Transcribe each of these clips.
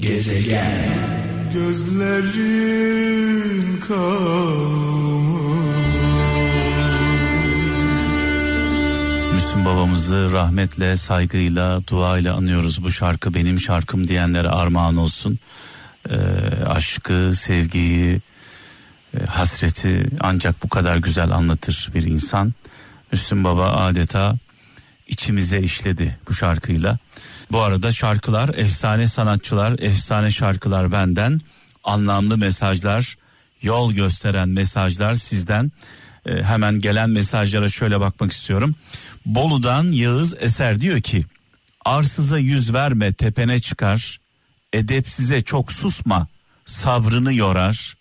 Gezegen Gözlerin Müslüm babamızı rahmetle, saygıyla, duayla anıyoruz. Bu şarkı benim şarkım diyenlere armağan olsun. Ee, aşkı, sevgiyi, e, hasreti ancak bu kadar güzel anlatır bir insan. Müslüm Baba adeta içimize işledi bu şarkıyla. Bu arada şarkılar, efsane sanatçılar, efsane şarkılar benden, anlamlı mesajlar, yol gösteren mesajlar sizden. E, hemen gelen mesajlara şöyle bakmak istiyorum. Bolu'dan Yağız Eser diyor ki, arsıza yüz verme tepene çıkar, edepsize çok susma, sabrını yorar,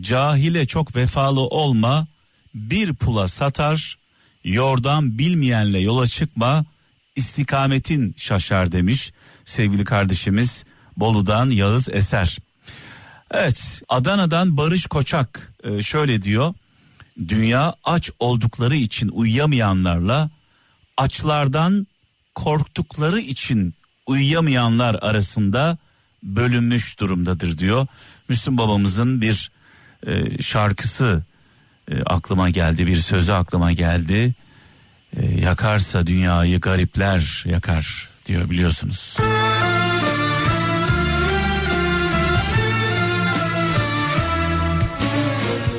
cahile çok vefalı olma, bir pula satar, yordan bilmeyenle yola çıkma, istikametin şaşar demiş sevgili kardeşimiz Bolu'dan Yağız Eser. Evet Adana'dan Barış Koçak e, şöyle diyor. Dünya aç oldukları için uyuyamayanlarla açlardan korktukları için uyuyamayanlar arasında bölünmüş durumdadır diyor. Müslüm babamızın bir e, şarkısı e, aklıma geldi, bir sözü aklıma geldi. E, yakarsa dünyayı garipler yakar diyor biliyorsunuz.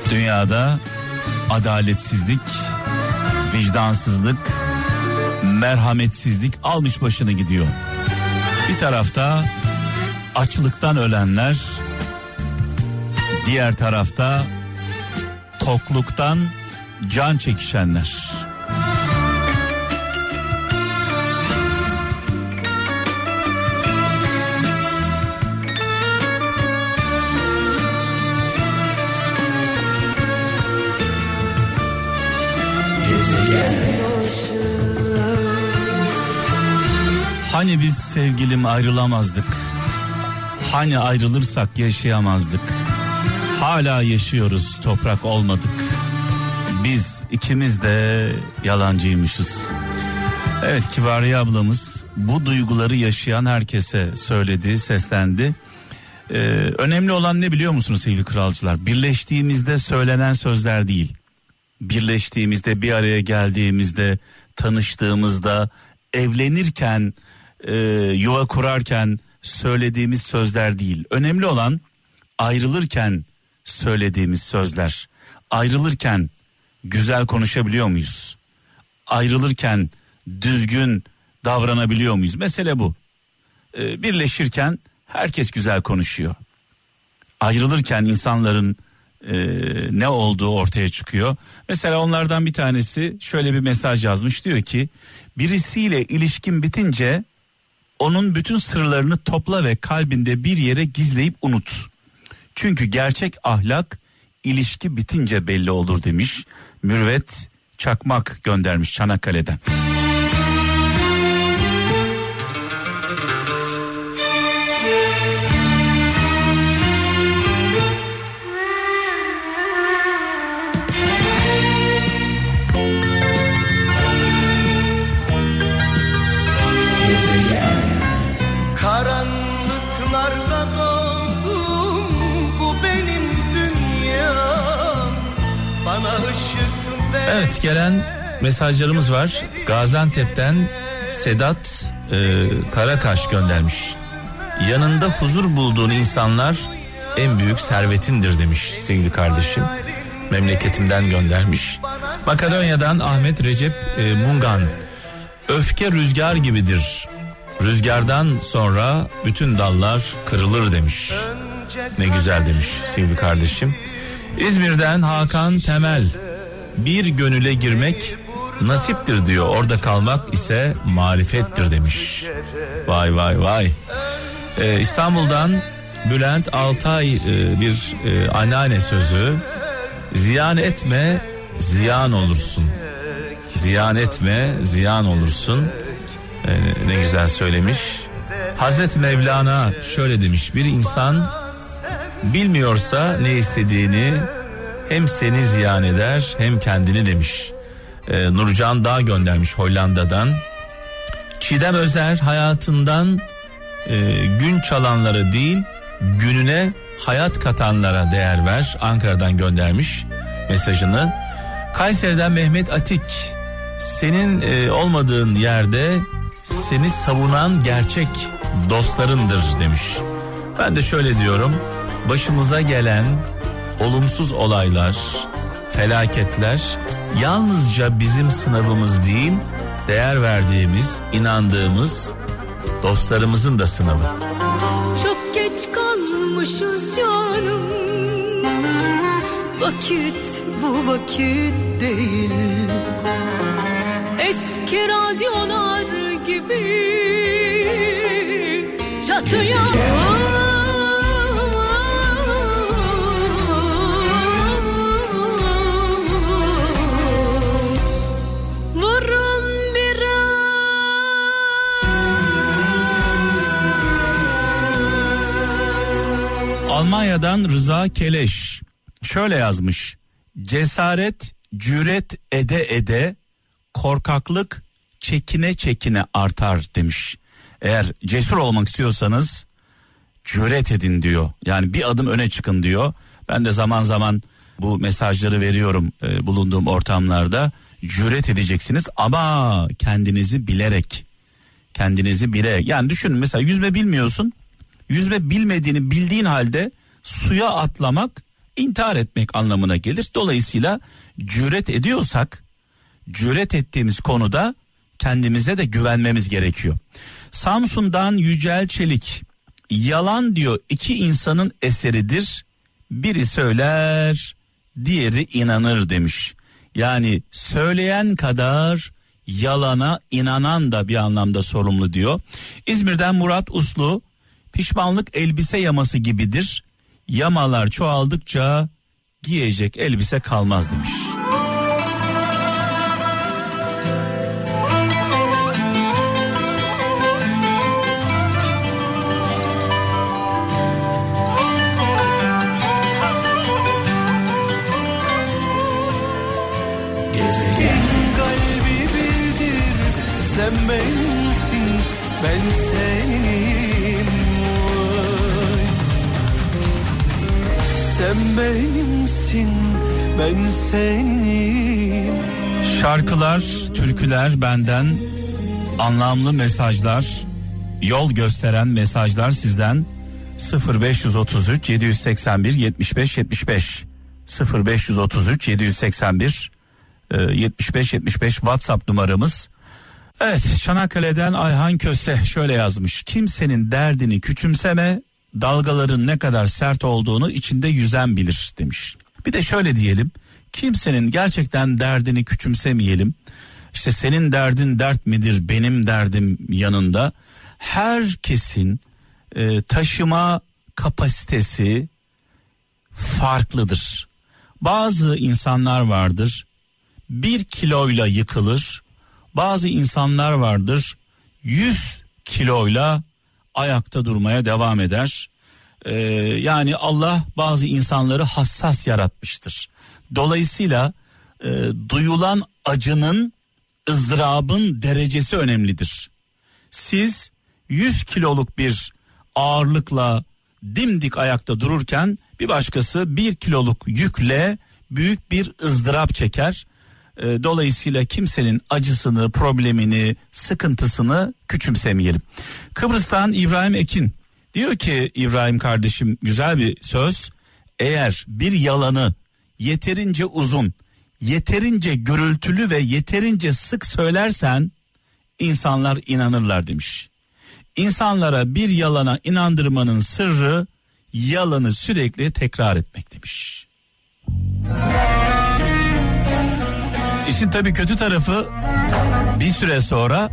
Dünyada adaletsizlik, vicdansızlık, merhametsizlik almış başını gidiyor. Bir tarafta açlıktan ölenler, diğer tarafta tokluktan can çekişenler. Hani biz sevgilim ayrılamazdık? Hani ayrılırsak yaşayamazdık? Hala yaşıyoruz toprak olmadık. Biz ikimiz de yalancıymışız. Evet Kibariye ablamız bu duyguları yaşayan herkese söyledi, seslendi. Ee, önemli olan ne biliyor musunuz sevgili kralcılar? Birleştiğimizde söylenen sözler değil. Birleştiğimizde bir araya geldiğimizde tanıştığımızda evlenirken e, yuva kurarken söylediğimiz sözler değil. Önemli olan ayrılırken söylediğimiz sözler. Ayrılırken güzel konuşabiliyor muyuz? Ayrılırken düzgün davranabiliyor muyuz? Mesele bu. Ee, birleşirken herkes güzel konuşuyor. Ayrılırken insanların e, ne olduğu ortaya çıkıyor. Mesela onlardan bir tanesi şöyle bir mesaj yazmış diyor ki birisiyle ilişkin bitince onun bütün sırlarını topla ve kalbinde bir yere gizleyip unut. Çünkü gerçek ahlak ilişki bitince belli olur demiş. Mürvet Çakmak göndermiş Çanakkale'den. Mesajlarımız var. Gaziantep'ten Sedat e, Karakaş göndermiş. Yanında huzur bulduğun insanlar en büyük servetindir demiş sevgili kardeşim. Memleketimden göndermiş. Makedonya'dan Ahmet Recep e, Mungan. Öfke rüzgar gibidir. Rüzgardan sonra bütün dallar kırılır demiş. Ne güzel demiş sevgili kardeşim. İzmir'den Hakan Temel bir gönüle girmek nasiptir diyor. Orada kalmak ise marifettir demiş. Vay vay vay. Ee, İstanbul'dan Bülent Altay e, bir e, anneanne sözü. Ziyan etme, ziyan olursun. Ziyan etme, ziyan olursun. Ee, ne güzel söylemiş. Hazreti Mevlana şöyle demiş. Bir insan bilmiyorsa ne istediğini hem seni ziyan eder hem kendini demiş. Ee, Nurcan Dağ göndermiş Hollanda'dan. Çiğdem Özer hayatından e, gün çalanları değil gününe hayat katanlara değer ver. Ankara'dan göndermiş mesajını. Kayseri'den Mehmet Atik senin e, olmadığın yerde seni savunan gerçek dostlarındır demiş. Ben de şöyle diyorum. Başımıza gelen olumsuz olaylar, felaketler yalnızca bizim sınavımız değil, değer verdiğimiz, inandığımız dostlarımızın da sınavı. Çok geç kalmışız canım. Vakit bu vakit değil. Eski radyolar gibi çatıya Vurun Almanya'dan Rıza Keleş şöyle yazmış. Cesaret, cüret ede ede korkaklık çekine çekine artar demiş. Eğer cesur olmak istiyorsanız cüret edin diyor. Yani bir adım öne çıkın diyor. Ben de zaman zaman bu mesajları veriyorum e, bulunduğum ortamlarda. Cüret edeceksiniz ama kendinizi bilerek. Kendinizi bilerek. Yani düşünün mesela yüzme bilmiyorsun. Yüzme bilmediğini bildiğin halde suya atlamak intihar etmek anlamına gelir. Dolayısıyla cüret ediyorsak cüret ettiğimiz konuda kendimize de güvenmemiz gerekiyor. Samsun'dan Yücel Çelik yalan diyor iki insanın eseridir. Biri söyler, diğeri inanır demiş. Yani söyleyen kadar yalana inanan da bir anlamda sorumlu diyor. İzmir'den Murat Uslu pişmanlık elbise yaması gibidir. Yamalar çoğaldıkça giyecek elbise kalmaz demiş. ben senim benimsin ben senim Şarkılar, türküler benden anlamlı mesajlar, yol gösteren mesajlar sizden 0533 781 75 75 0533 781 e, 75 75 WhatsApp numaramız. Evet Çanakkale'den Ayhan Köse şöyle yazmış. Kimsenin derdini küçümseme, dalgaların ne kadar sert olduğunu içinde yüzen bilir demiş. Bir de şöyle diyelim. Kimsenin gerçekten derdini küçümsemeyelim. İşte senin derdin dert midir benim derdim yanında. Herkesin e, taşıma kapasitesi farklıdır. Bazı insanlar vardır bir kiloyla yıkılır. Bazı insanlar vardır 100 kiloyla ayakta durmaya devam eder. Ee, yani Allah bazı insanları hassas yaratmıştır. Dolayısıyla e, duyulan acının ızdırabın derecesi önemlidir. Siz 100 kiloluk bir ağırlıkla dimdik ayakta dururken bir başkası 1 kiloluk yükle büyük bir ızdırap çeker. E, dolayısıyla kimsenin acısını, problemini, sıkıntısını küçümsemeyelim. Kıbrıs'tan İbrahim Ekin diyor ki İbrahim kardeşim güzel bir söz. Eğer bir yalanı yeterince uzun, yeterince gürültülü ve yeterince sık söylersen insanlar inanırlar demiş. İnsanlara bir yalana inandırmanın sırrı yalanı sürekli tekrar etmek demiş. İşin tabii kötü tarafı bir süre sonra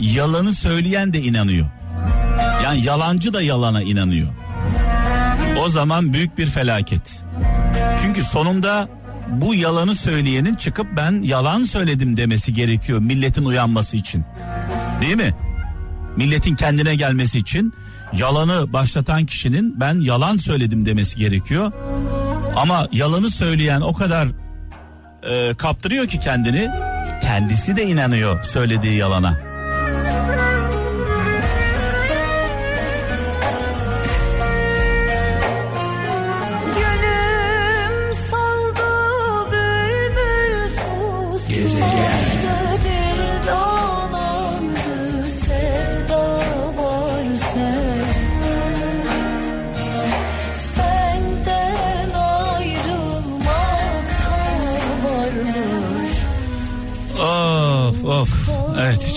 yalanı söyleyen de inanıyor. Yani yalancı da yalana inanıyor. O zaman büyük bir felaket. Çünkü sonunda bu yalanı söyleyenin çıkıp ben yalan söyledim demesi gerekiyor milletin uyanması için. Değil mi? Milletin kendine gelmesi için yalanı başlatan kişinin ben yalan söyledim demesi gerekiyor. Ama yalanı söyleyen o kadar e, kaptırıyor ki kendini. Kendisi de inanıyor söylediği yalana. Gülüm saldı bülbül sus. Gezeceğim.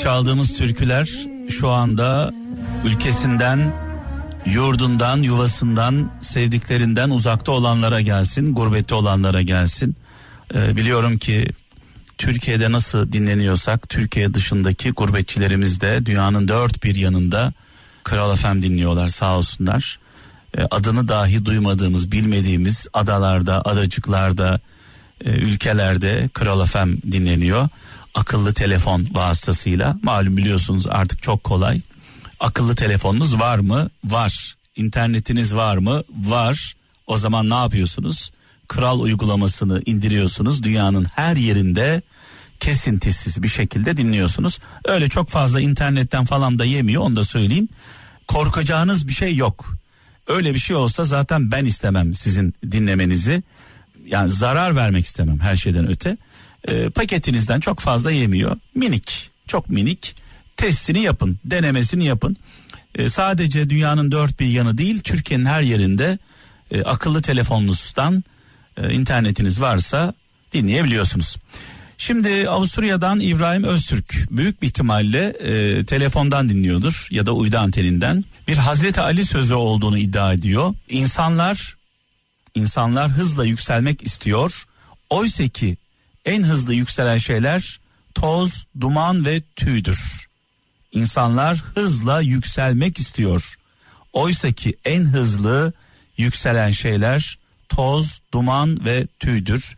Çaldığımız türküler şu anda ülkesinden, yurdundan, yuvasından, sevdiklerinden uzakta olanlara gelsin, gurbette olanlara gelsin. Ee, biliyorum ki Türkiye'de nasıl dinleniyorsak Türkiye dışındaki gurbetçilerimiz de dünyanın dört bir yanında Kral FM dinliyorlar sağ olsunlar. Ee, adını dahi duymadığımız, bilmediğimiz adalarda, adacıklarda, e, ülkelerde Kral FM dinleniyor. Akıllı telefon vasıtasıyla malum biliyorsunuz artık çok kolay. Akıllı telefonunuz var mı? Var. İnternetiniz var mı? Var. O zaman ne yapıyorsunuz? Kral uygulamasını indiriyorsunuz. Dünyanın her yerinde kesintisiz bir şekilde dinliyorsunuz. Öyle çok fazla internetten falan da yemiyor onu da söyleyeyim. Korkacağınız bir şey yok. Öyle bir şey olsa zaten ben istemem sizin dinlemenizi. Yani zarar vermek istemem her şeyden öte. E, paketinizden çok fazla yemiyor. Minik, çok minik. Testini yapın, denemesini yapın. E, sadece dünyanın dört bir yanı değil, Türkiye'nin her yerinde e, akıllı telefonunuzdan e, internetiniz varsa dinleyebiliyorsunuz. Şimdi Avusturya'dan İbrahim Öztürk büyük bir ihtimalle e, telefondan dinliyordur ya da uydu anteninden. Bir Hazreti Ali sözü olduğunu iddia ediyor. İnsanlar insanlar hızla yükselmek istiyor. Oysa ki en hızlı yükselen şeyler toz, duman ve tüydür. İnsanlar hızla yükselmek istiyor. Oysa ki en hızlı yükselen şeyler toz, duman ve tüydür.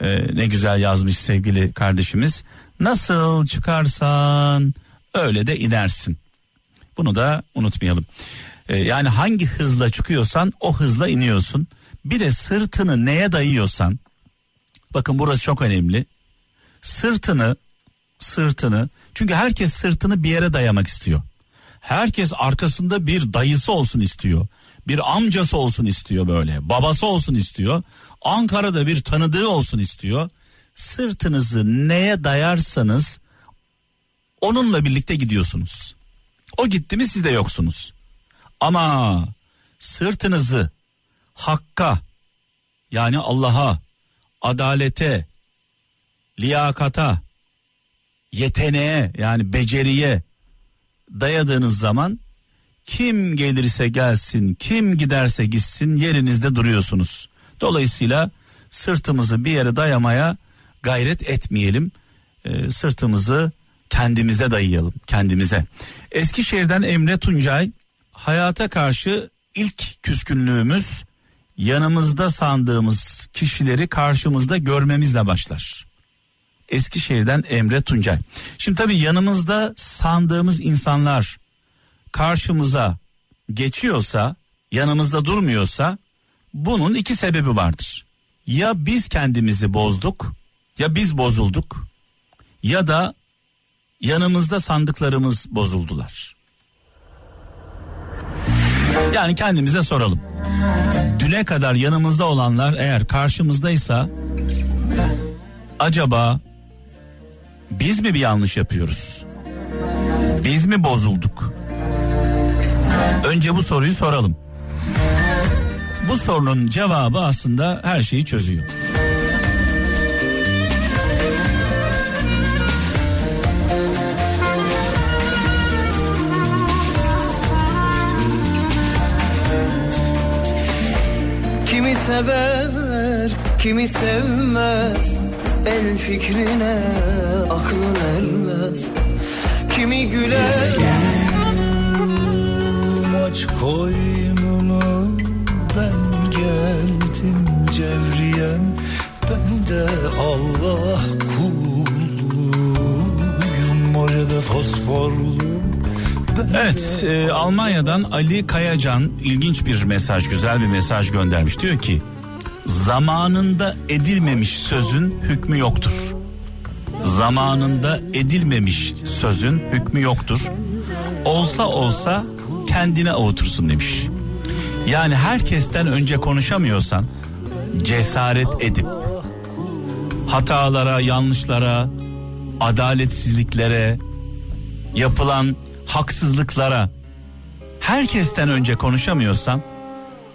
Ee, ne güzel yazmış sevgili kardeşimiz. Nasıl çıkarsan öyle de inersin. Bunu da unutmayalım. Ee, yani hangi hızla çıkıyorsan o hızla iniyorsun. Bir de sırtını neye dayıyorsan bakın burası çok önemli. Sırtını sırtını çünkü herkes sırtını bir yere dayamak istiyor. Herkes arkasında bir dayısı olsun istiyor. Bir amcası olsun istiyor böyle. Babası olsun istiyor. Ankara'da bir tanıdığı olsun istiyor. Sırtınızı neye dayarsanız onunla birlikte gidiyorsunuz. O gitti mi siz de yoksunuz. Ama sırtınızı hakka yani Allah'a, adalete, liyakata, yeteneğe yani beceriye dayadığınız zaman kim gelirse gelsin, kim giderse gitsin yerinizde duruyorsunuz. Dolayısıyla sırtımızı bir yere dayamaya gayret etmeyelim. Ee, sırtımızı kendimize dayayalım, kendimize. Eskişehir'den Emre Tuncay, hayata karşı ilk küskünlüğümüz yanımızda sandığımız kişileri karşımızda görmemizle başlar. Eskişehir'den Emre Tuncay. Şimdi tabii yanımızda sandığımız insanlar karşımıza geçiyorsa, yanımızda durmuyorsa bunun iki sebebi vardır. Ya biz kendimizi bozduk, ya biz bozulduk ya da yanımızda sandıklarımız bozuldular. Yani kendimize soralım. Düne kadar yanımızda olanlar eğer karşımızdaysa acaba biz mi bir yanlış yapıyoruz? Biz mi bozulduk? Önce bu soruyu soralım. Bu sorunun cevabı aslında her şeyi çözüyor. Sever, kimi sevmez. El fikrine aklın ermez. Kimi güler. Aç koynunu ben geldim cevriyem Ben de Allah kuluyum Orada fosforluyum Evet e, Almanya'dan Ali Kayacan ilginç bir mesaj güzel bir mesaj göndermiş diyor ki zamanında edilmemiş sözün hükmü yoktur. Zamanında edilmemiş sözün hükmü yoktur. Olsa olsa kendine avutursun demiş. Yani herkesten önce konuşamıyorsan cesaret edip hatalara, yanlışlara, adaletsizliklere, yapılan haksızlıklara herkesten önce konuşamıyorsan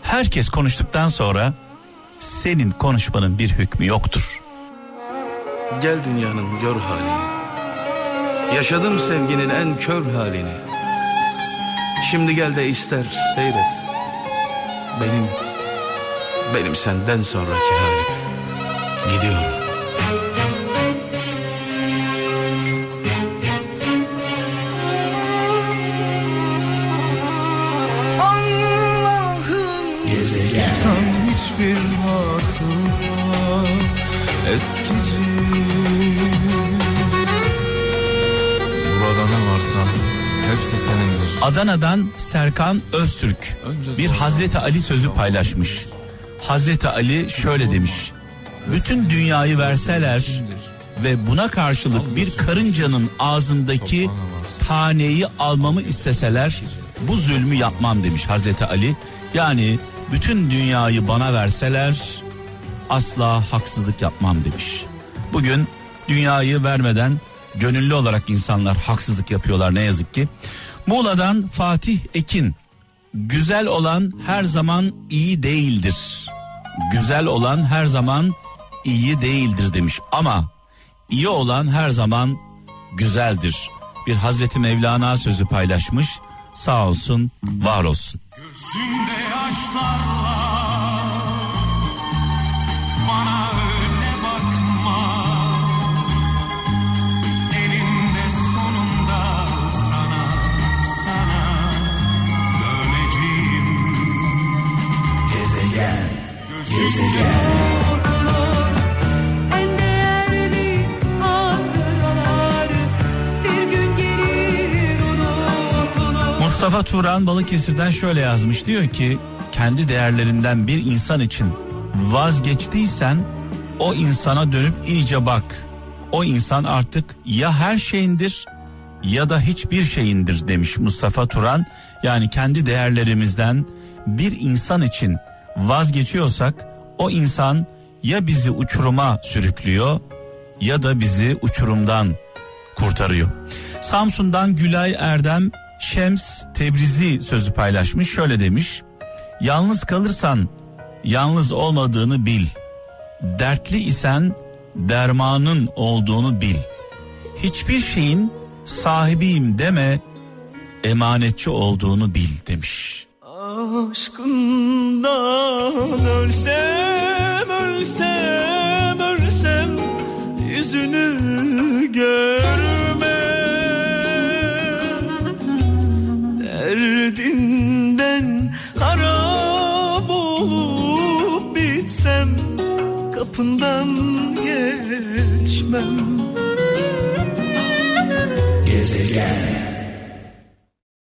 herkes konuştuktan sonra senin konuşmanın bir hükmü yoktur. Gel dünyanın gör halini. Yaşadım sevginin en kör halini. Şimdi gel de ister seyret. Benim, benim senden sonraki halim. Adana'dan Serkan Öztürk bir Hazreti Ali sözü paylaşmış. Hazreti Ali şöyle demiş. Bütün dünyayı verseler ve buna karşılık bir karıncanın ağzındaki taneyi almamı isteseler bu zulmü yapmam demiş Hazreti Ali. Yani bütün dünyayı bana verseler asla haksızlık yapmam demiş. Bugün dünyayı vermeden gönüllü olarak insanlar haksızlık yapıyorlar ne yazık ki. Muğla'dan Fatih Ekin güzel olan her zaman iyi değildir. Güzel olan her zaman iyi değildir demiş ama iyi olan her zaman güzeldir. Bir Hazreti Mevlana sözü paylaşmış. Sağ olsun, var olsun. Gözünde yaşlarla bana Gezegen. Mustafa Turan Balıkesir'den şöyle yazmış diyor ki kendi değerlerinden bir insan için vazgeçtiysen o insana dönüp iyice bak. O insan artık ya her şeyindir ya da hiçbir şeyindir demiş Mustafa Turan. Yani kendi değerlerimizden bir insan için vazgeçiyorsak o insan ya bizi uçuruma sürüklüyor ya da bizi uçurumdan kurtarıyor. Samsun'dan Gülay Erdem Şems Tebrizi sözü paylaşmış. Şöyle demiş. Yalnız kalırsan yalnız olmadığını bil. Dertli isen dermanın olduğunu bil. Hiçbir şeyin sahibiyim deme emanetçi olduğunu bil demiş. Aşkından ölsem ölsem ölsem yüzünü görmem Derdinden harap olup bitsem kapından geçmem. Gezegen